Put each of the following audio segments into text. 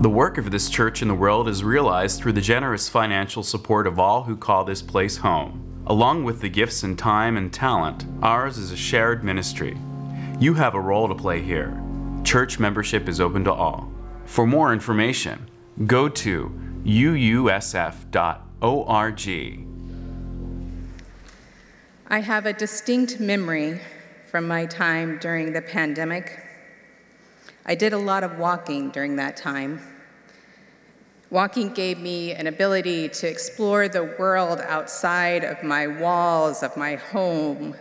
The work of this church in the world is realized through the generous financial support of all who call this place home. Along with the gifts and time and talent, ours is a shared ministry. You have a role to play here. Church membership is open to all. For more information, go to uusf.org. I have a distinct memory from my time during the pandemic. I did a lot of walking during that time. Walking gave me an ability to explore the world outside of my walls of my home.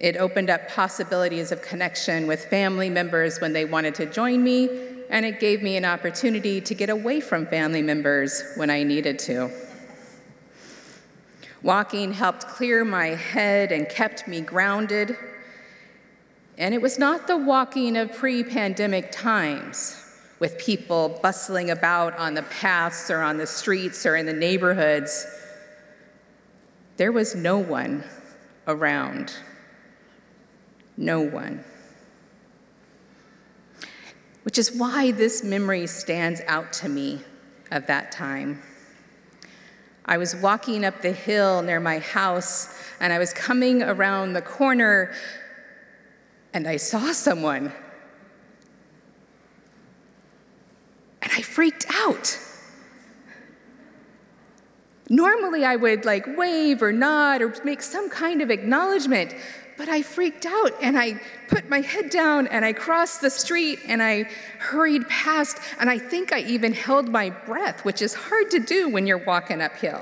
It opened up possibilities of connection with family members when they wanted to join me, and it gave me an opportunity to get away from family members when I needed to. Walking helped clear my head and kept me grounded. And it was not the walking of pre pandemic times with people bustling about on the paths or on the streets or in the neighborhoods. There was no one around. No one. Which is why this memory stands out to me of that time. I was walking up the hill near my house and I was coming around the corner and I saw someone And I freaked out. Normally, I would like wave or nod or make some kind of acknowledgement, but I freaked out and I put my head down and I crossed the street and I hurried past. And I think I even held my breath, which is hard to do when you're walking uphill.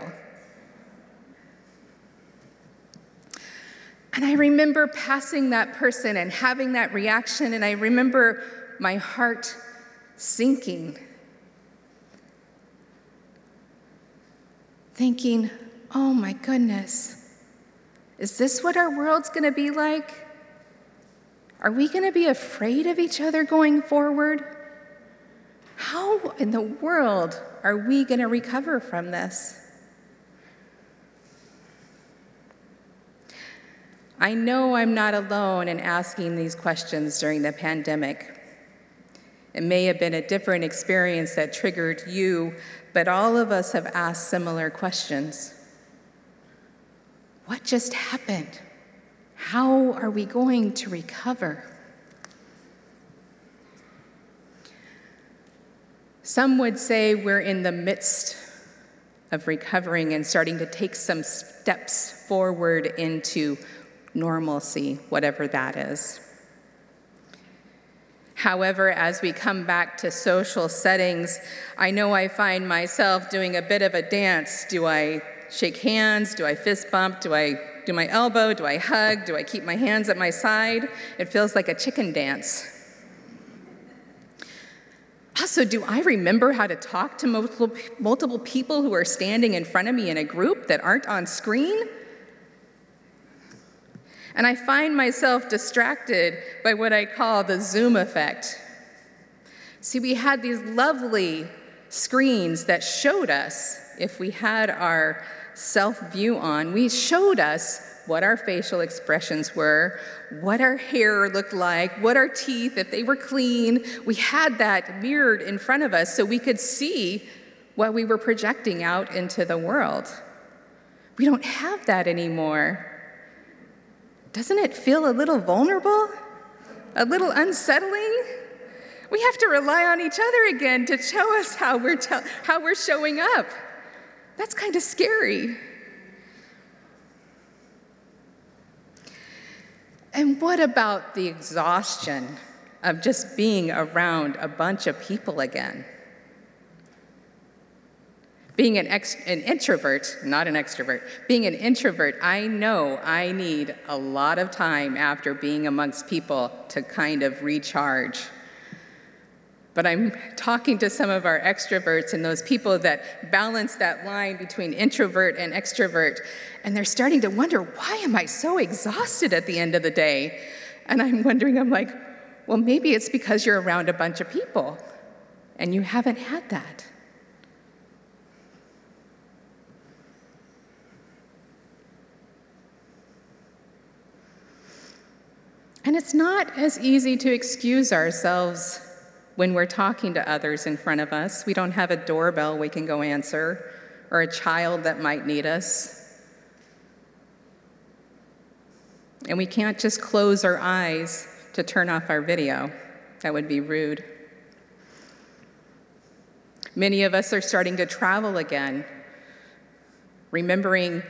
And I remember passing that person and having that reaction, and I remember my heart sinking thinking, oh my goodness, is this what our world's gonna be like? Are we gonna be afraid of each other going forward? How in the world are we gonna recover from this? I know I'm not alone in asking these questions during the pandemic. It may have been a different experience that triggered you, but all of us have asked similar questions. What just happened? How are we going to recover? Some would say we're in the midst of recovering and starting to take some steps forward into normalcy, whatever that is. However, as we come back to social settings, I know I find myself doing a bit of a dance. Do I shake hands? Do I fist bump? Do I do my elbow? Do I hug? Do I keep my hands at my side? It feels like a chicken dance. Also, do I remember how to talk to multiple, multiple people who are standing in front of me in a group that aren't on screen? And I find myself distracted by what I call the Zoom effect. See, we had these lovely screens that showed us, if we had our self view on, we showed us what our facial expressions were, what our hair looked like, what our teeth, if they were clean. We had that mirrored in front of us so we could see what we were projecting out into the world. We don't have that anymore. Doesn't it feel a little vulnerable? A little unsettling? We have to rely on each other again to show us how we're, te- how we're showing up. That's kind of scary. And what about the exhaustion of just being around a bunch of people again? Being an, ex- an introvert, not an extrovert, being an introvert, I know I need a lot of time after being amongst people to kind of recharge. But I'm talking to some of our extroverts and those people that balance that line between introvert and extrovert, and they're starting to wonder, why am I so exhausted at the end of the day? And I'm wondering, I'm like, well, maybe it's because you're around a bunch of people and you haven't had that. It's not as easy to excuse ourselves when we're talking to others in front of us. We don't have a doorbell we can go answer or a child that might need us. And we can't just close our eyes to turn off our video. That would be rude. Many of us are starting to travel again, remembering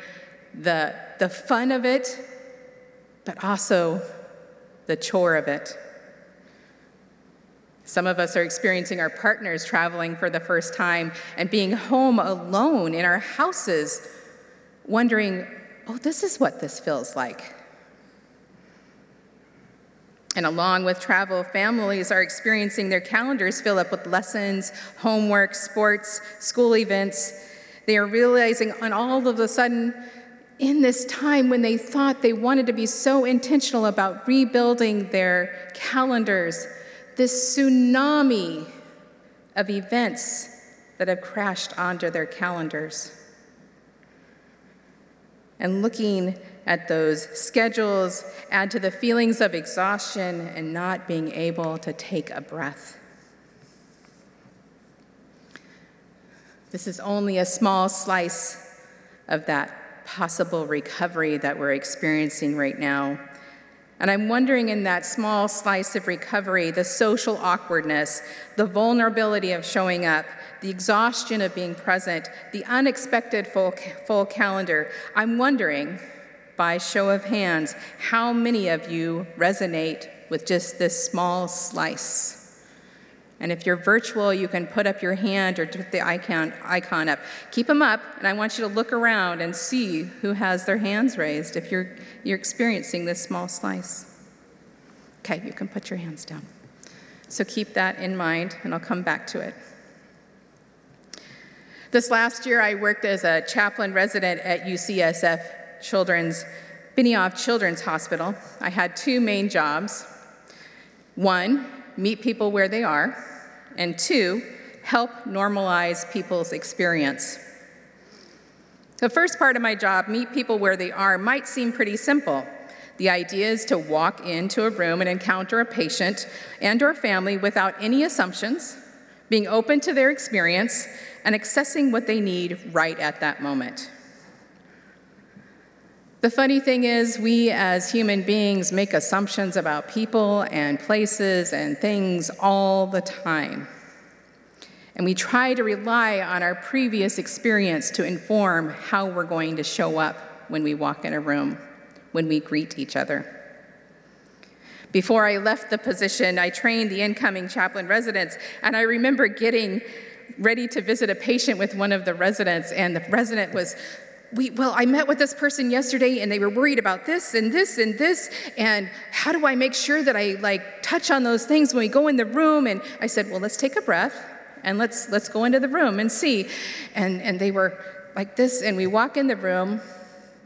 the, the fun of it, but also the chore of it. Some of us are experiencing our partners traveling for the first time and being home alone in our houses, wondering, oh, this is what this feels like. And along with travel, families are experiencing their calendars fill up with lessons, homework, sports, school events. They are realizing on all of a sudden, in this time when they thought they wanted to be so intentional about rebuilding their calendars, this tsunami of events that have crashed onto their calendars. And looking at those schedules add to the feelings of exhaustion and not being able to take a breath. This is only a small slice of that possible recovery that we're experiencing right now. And I'm wondering in that small slice of recovery, the social awkwardness, the vulnerability of showing up, the exhaustion of being present, the unexpected full, full calendar, I'm wondering, by show of hands, how many of you resonate with just this small slice? And if you're virtual, you can put up your hand or put the icon, icon up. Keep them up, and I want you to look around and see who has their hands raised if you're, you're experiencing this small slice. Okay, you can put your hands down. So keep that in mind, and I'll come back to it. This last year, I worked as a chaplain resident at UCSF Children's Benioff Children's Hospital. I had two main jobs. One, meet people where they are, and two, help normalize people's experience. The first part of my job, meet people where they are, might seem pretty simple. The idea is to walk into a room and encounter a patient and or family without any assumptions, being open to their experience and accessing what they need right at that moment. The funny thing is, we as human beings make assumptions about people and places and things all the time. And we try to rely on our previous experience to inform how we're going to show up when we walk in a room, when we greet each other. Before I left the position, I trained the incoming chaplain residents, and I remember getting ready to visit a patient with one of the residents, and the resident was we, well, I met with this person yesterday and they were worried about this and this and this. And how do I make sure that I like touch on those things when we go in the room? And I said, well, let's take a breath and let's, let's go into the room and see. And, and they were like this. And we walk in the room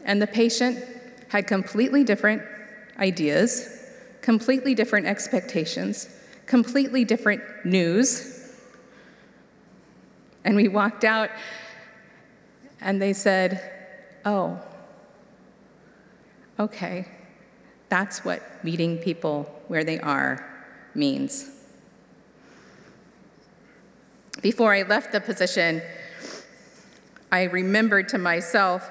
and the patient had completely different ideas, completely different expectations, completely different news. And we walked out and they said, Oh, okay, that's what meeting people where they are means. Before I left the position, I remembered to myself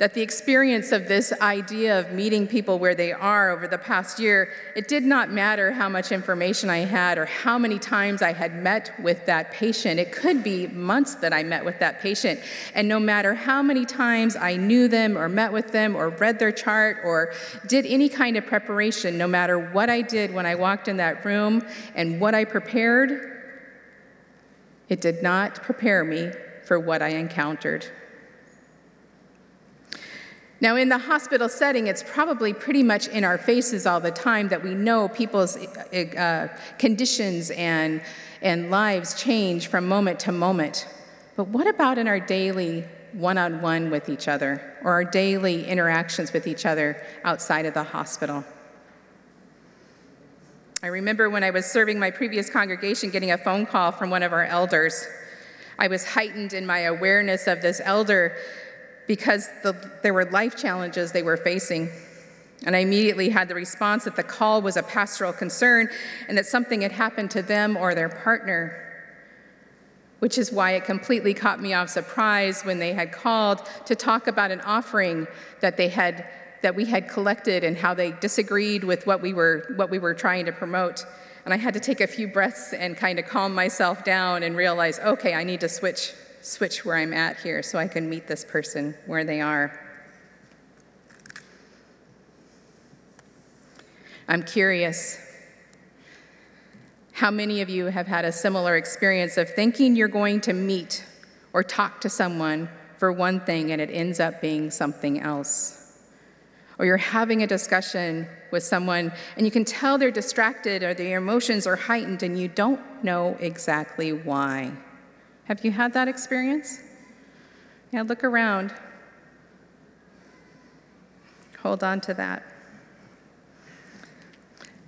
that the experience of this idea of meeting people where they are over the past year, it did not matter how much information I had or how many times I had met with that patient. It could be months that I met with that patient. And no matter how many times I knew them or met with them or read their chart or did any kind of preparation, no matter what I did when I walked in that room and what I prepared, it did not prepare me for what I encountered. Now, in the hospital setting, it's probably pretty much in our faces all the time that we know people's uh, conditions and, and lives change from moment to moment. But what about in our daily one on one with each other or our daily interactions with each other outside of the hospital? I remember when I was serving my previous congregation getting a phone call from one of our elders. I was heightened in my awareness of this elder because the, there were life challenges they were facing. And I immediately had the response that the call was a pastoral concern and that something had happened to them or their partner which is why it completely caught me off surprise when they had called to talk about an offering that they had that we had collected and how they disagreed with what we were what we were trying to promote and i had to take a few breaths and kind of calm myself down and realize okay i need to switch switch where i'm at here so i can meet this person where they are i'm curious how many of you have had a similar experience of thinking you're going to meet or talk to someone for one thing and it ends up being something else? Or you're having a discussion with someone and you can tell they're distracted or their emotions are heightened and you don't know exactly why. Have you had that experience? Yeah, look around. Hold on to that.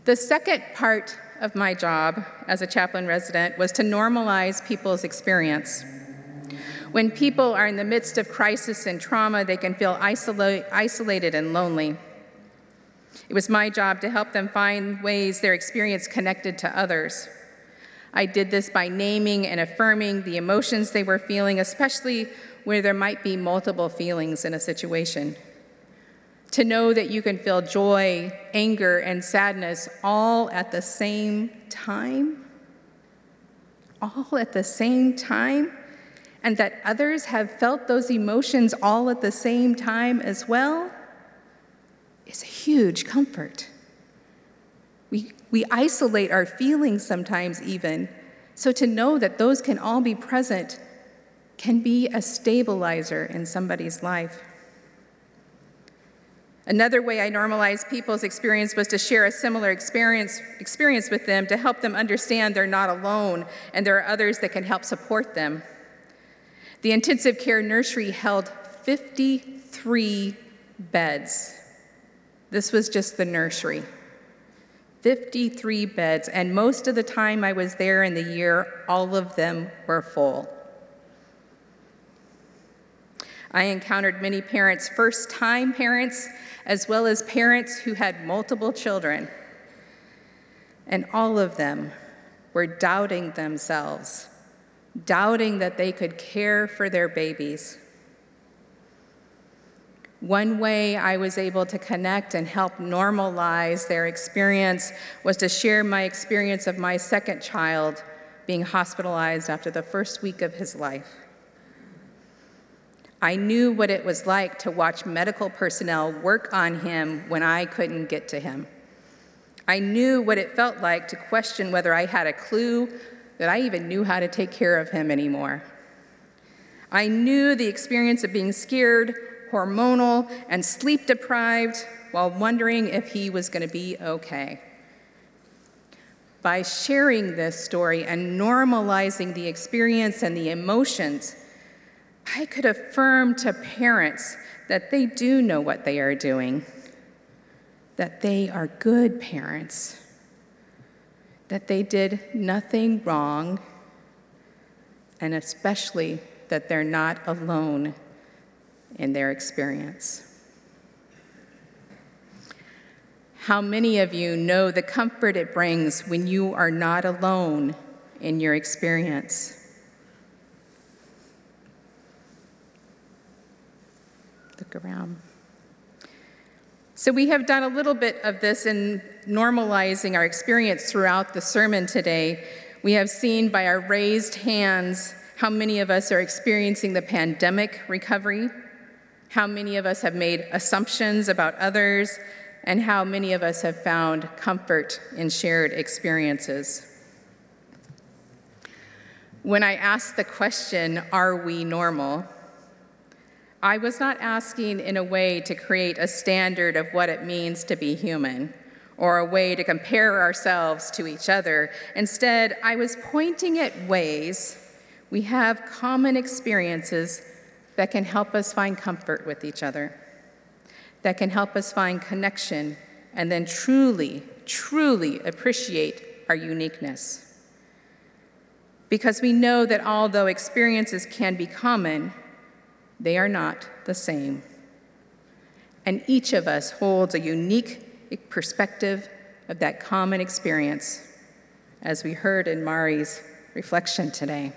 The second part of my job as a chaplain resident was to normalize people's experience. When people are in the midst of crisis and trauma, they can feel isolate, isolated and lonely. It was my job to help them find ways their experience connected to others. I did this by naming and affirming the emotions they were feeling, especially where there might be multiple feelings in a situation to know that you can feel joy, anger, and sadness all at the same time, all at the same time, and that others have felt those emotions all at the same time as well, is a huge comfort. We, we isolate our feelings sometimes, even. So to know that those can all be present can be a stabilizer in somebody's life. Another way I normalized people's experience was to share a similar experience, experience with them to help them understand they're not alone and there are others that can help support them. The intensive care nursery held 53 beds. This was just the nursery. 53 beds, and most of the time I was there in the year, all of them were full. I encountered many parents, first time parents, as well as parents who had multiple children. And all of them were doubting themselves, doubting that they could care for their babies. One way I was able to connect and help normalize their experience was to share my experience of my second child being hospitalized after the first week of his life. I knew what it was like to watch medical personnel work on him when I couldn't get to him. I knew what it felt like to question whether I had a clue that I even knew how to take care of him anymore. I knew the experience of being scared, hormonal, and sleep deprived while wondering if he was going to be okay. By sharing this story and normalizing the experience and the emotions, I could affirm to parents that they do know what they are doing, that they are good parents, that they did nothing wrong, and especially that they're not alone in their experience. How many of you know the comfort it brings when you are not alone in your experience? look around. So, we have done a little bit of this in normalizing our experience throughout the sermon today. We have seen by our raised hands how many of us are experiencing the pandemic recovery, how many of us have made assumptions about others, and how many of us have found comfort in shared experiences. When I asked the question, Are we normal? I was not asking in a way to create a standard of what it means to be human or a way to compare ourselves to each other. Instead, I was pointing at ways we have common experiences that can help us find comfort with each other, that can help us find connection, and then truly, truly appreciate our uniqueness. Because we know that although experiences can be common, they are not the same. And each of us holds a unique perspective of that common experience, as we heard in Mari's reflection today.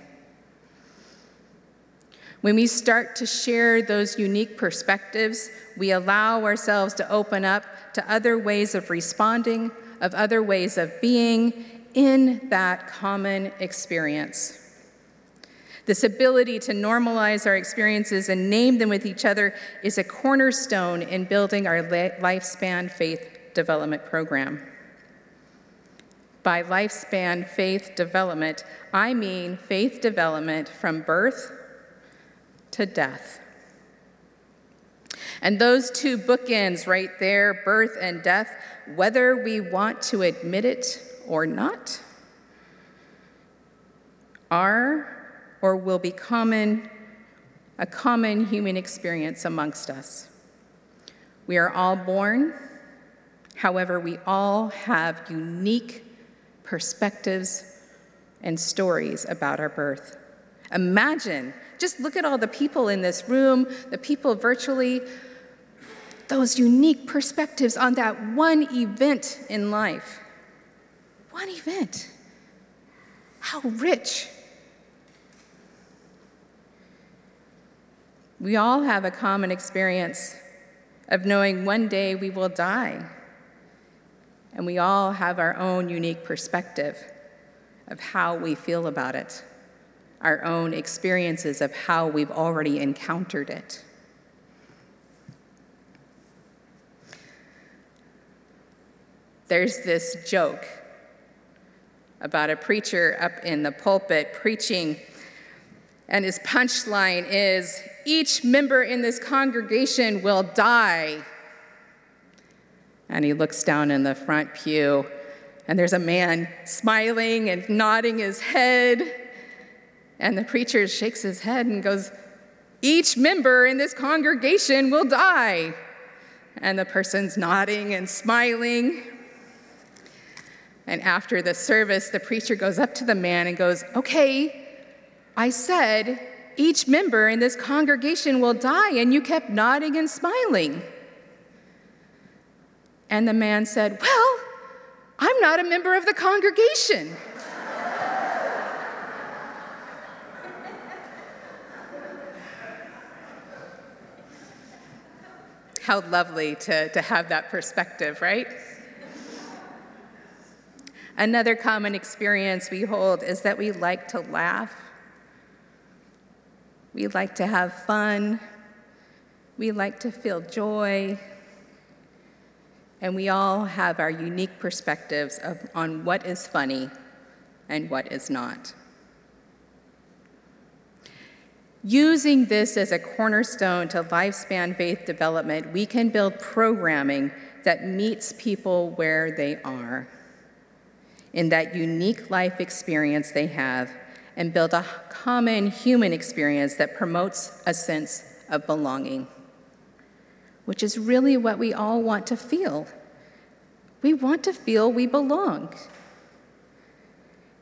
When we start to share those unique perspectives, we allow ourselves to open up to other ways of responding, of other ways of being in that common experience. This ability to normalize our experiences and name them with each other is a cornerstone in building our lifespan faith development program. By lifespan faith development, I mean faith development from birth to death. And those two bookends right there, birth and death, whether we want to admit it or not, are or will be common, a common human experience amongst us. We are all born, however, we all have unique perspectives and stories about our birth. Imagine, just look at all the people in this room, the people virtually, those unique perspectives on that one event in life. One event. How rich We all have a common experience of knowing one day we will die. And we all have our own unique perspective of how we feel about it, our own experiences of how we've already encountered it. There's this joke about a preacher up in the pulpit preaching, and his punchline is each member in this congregation will die. And he looks down in the front pew, and there's a man smiling and nodding his head. And the preacher shakes his head and goes, Each member in this congregation will die. And the person's nodding and smiling. And after the service, the preacher goes up to the man and goes, Okay, I said each member in this congregation will die, and you kept nodding and smiling. And the man said, Well, I'm not a member of the congregation. How lovely to, to have that perspective, right? Another common experience we hold is that we like to laugh we like to have fun. We like to feel joy. And we all have our unique perspectives of, on what is funny and what is not. Using this as a cornerstone to lifespan faith development, we can build programming that meets people where they are, in that unique life experience they have and build a common human experience that promotes a sense of belonging, which is really what we all want to feel. We want to feel we belong.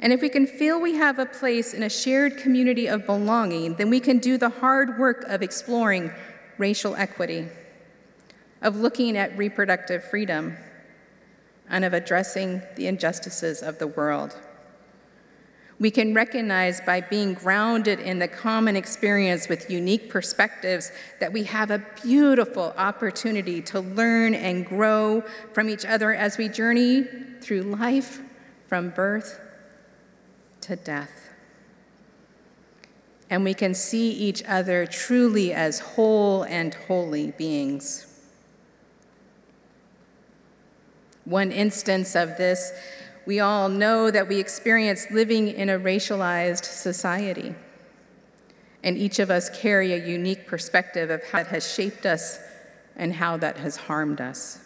And if we can feel we have a place in a shared community of belonging, then we can do the hard work of exploring racial equity, of looking at reproductive freedom, and of addressing the injustices of the world. We can recognize by being grounded in the common experience with unique perspectives that we have a beautiful opportunity to learn and grow from each other as we journey through life from birth to death. And we can see each other truly as whole and holy beings. One instance of this we all know that we experience living in a racialized society. And each of us carry a unique perspective of how it has shaped us and how that has harmed us.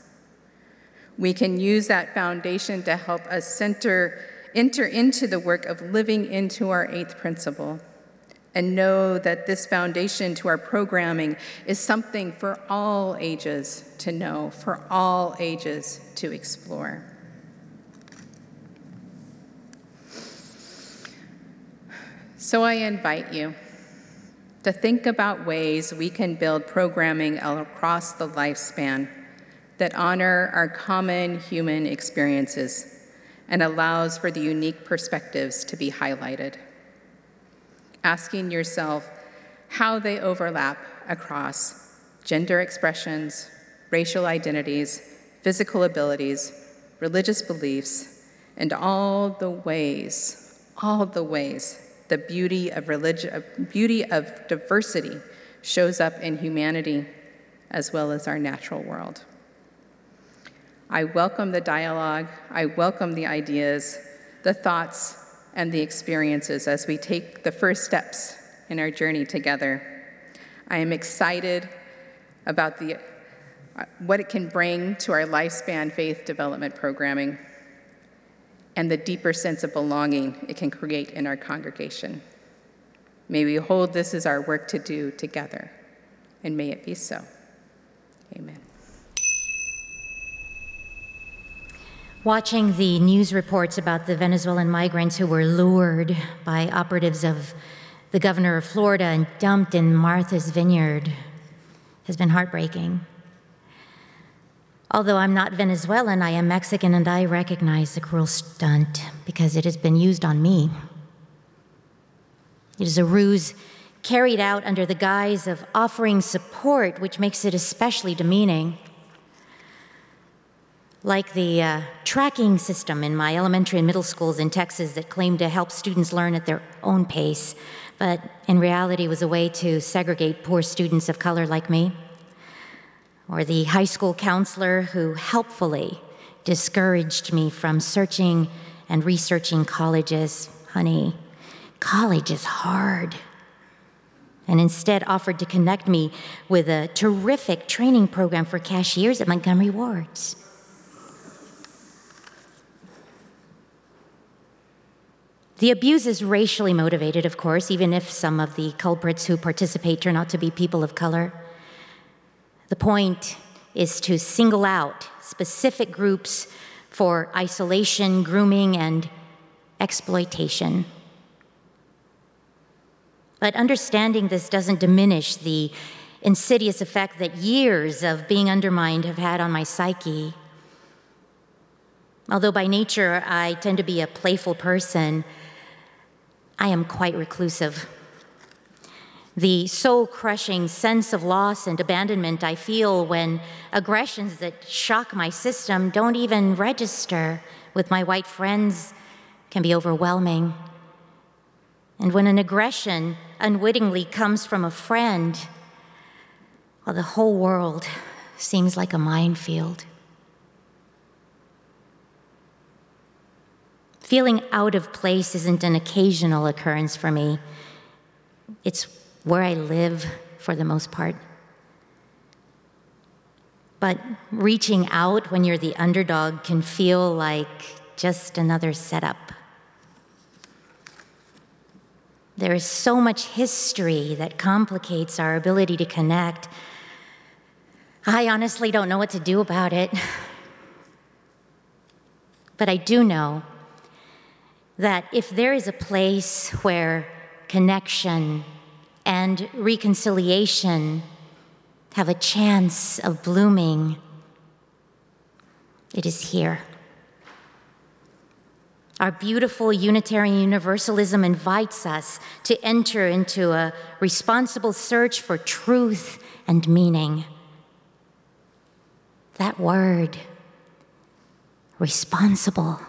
We can use that foundation to help us center, enter into the work of living into our eighth principle and know that this foundation to our programming is something for all ages to know, for all ages to explore. So I invite you to think about ways we can build programming across the lifespan that honor our common human experiences and allows for the unique perspectives to be highlighted. Asking yourself how they overlap across gender expressions, racial identities, physical abilities, religious beliefs, and all the ways, all the ways the beauty of religion, beauty of diversity shows up in humanity as well as our natural world. I welcome the dialogue, I welcome the ideas, the thoughts, and the experiences as we take the first steps in our journey together. I am excited about the, uh, what it can bring to our lifespan faith development programming and the deeper sense of belonging it can create in our congregation. May we hold this as our work to do together, and may it be so. Amen. Watching the news reports about the Venezuelan migrants who were lured by operatives of the governor of Florida and dumped in Martha's Vineyard has been heartbreaking. Although I'm not Venezuelan, I am Mexican and I recognize the cruel stunt because it has been used on me. It is a ruse carried out under the guise of offering support, which makes it especially demeaning. Like the uh, tracking system in my elementary and middle schools in Texas that claimed to help students learn at their own pace, but in reality was a way to segregate poor students of color like me or the high school counselor who helpfully discouraged me from searching and researching colleges. Honey, college is hard. And instead offered to connect me with a terrific training program for cashiers at Montgomery Wards. The abuse is racially motivated, of course, even if some of the culprits who participate turn out to be people of color. The point is to single out specific groups for isolation, grooming, and exploitation. But understanding this doesn't diminish the insidious effect that years of being undermined have had on my psyche. Although by nature I tend to be a playful person, I am quite reclusive. The soul crushing sense of loss and abandonment I feel when aggressions that shock my system don't even register with my white friends can be overwhelming. And when an aggression unwittingly comes from a friend, well, the whole world seems like a minefield. Feeling out of place isn't an occasional occurrence for me. It's where I live for the most part. But reaching out when you're the underdog can feel like just another setup. There is so much history that complicates our ability to connect. I honestly don't know what to do about it. But I do know that if there is a place where connection and reconciliation have a chance of blooming, it is here. Our beautiful Unitarian Universalism invites us to enter into a responsible search for truth and meaning. That word, responsible,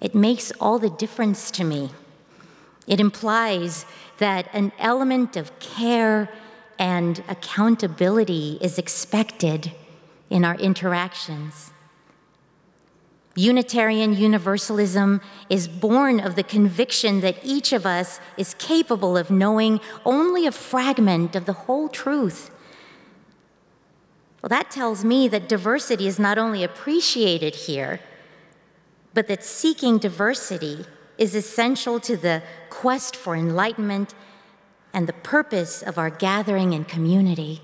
it makes all the difference to me. It implies that an element of care and accountability is expected in our interactions. Unitarian Universalism is born of the conviction that each of us is capable of knowing only a fragment of the whole truth. Well, that tells me that diversity is not only appreciated here, but that seeking diversity is essential to the quest for enlightenment and the purpose of our gathering in community.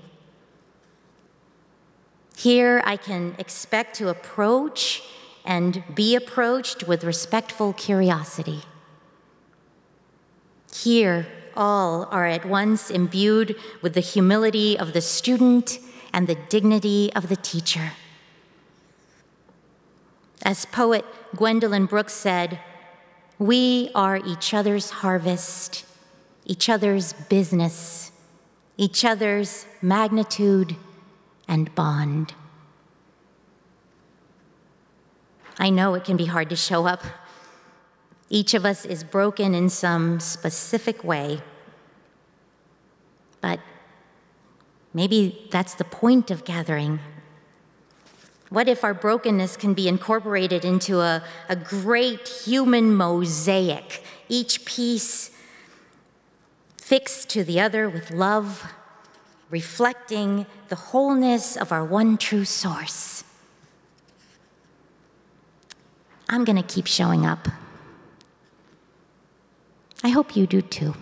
Here, I can expect to approach and be approached with respectful curiosity. Here, all are at once imbued with the humility of the student and the dignity of the teacher. As poet Gwendolyn Brooks said, we are each other's harvest, each other's business, each other's magnitude and bond. I know it can be hard to show up. Each of us is broken in some specific way. But maybe that's the point of gathering. What if our brokenness can be incorporated into a, a great human mosaic, each piece fixed to the other with love, reflecting the wholeness of our one true source? I'm going to keep showing up. I hope you do too.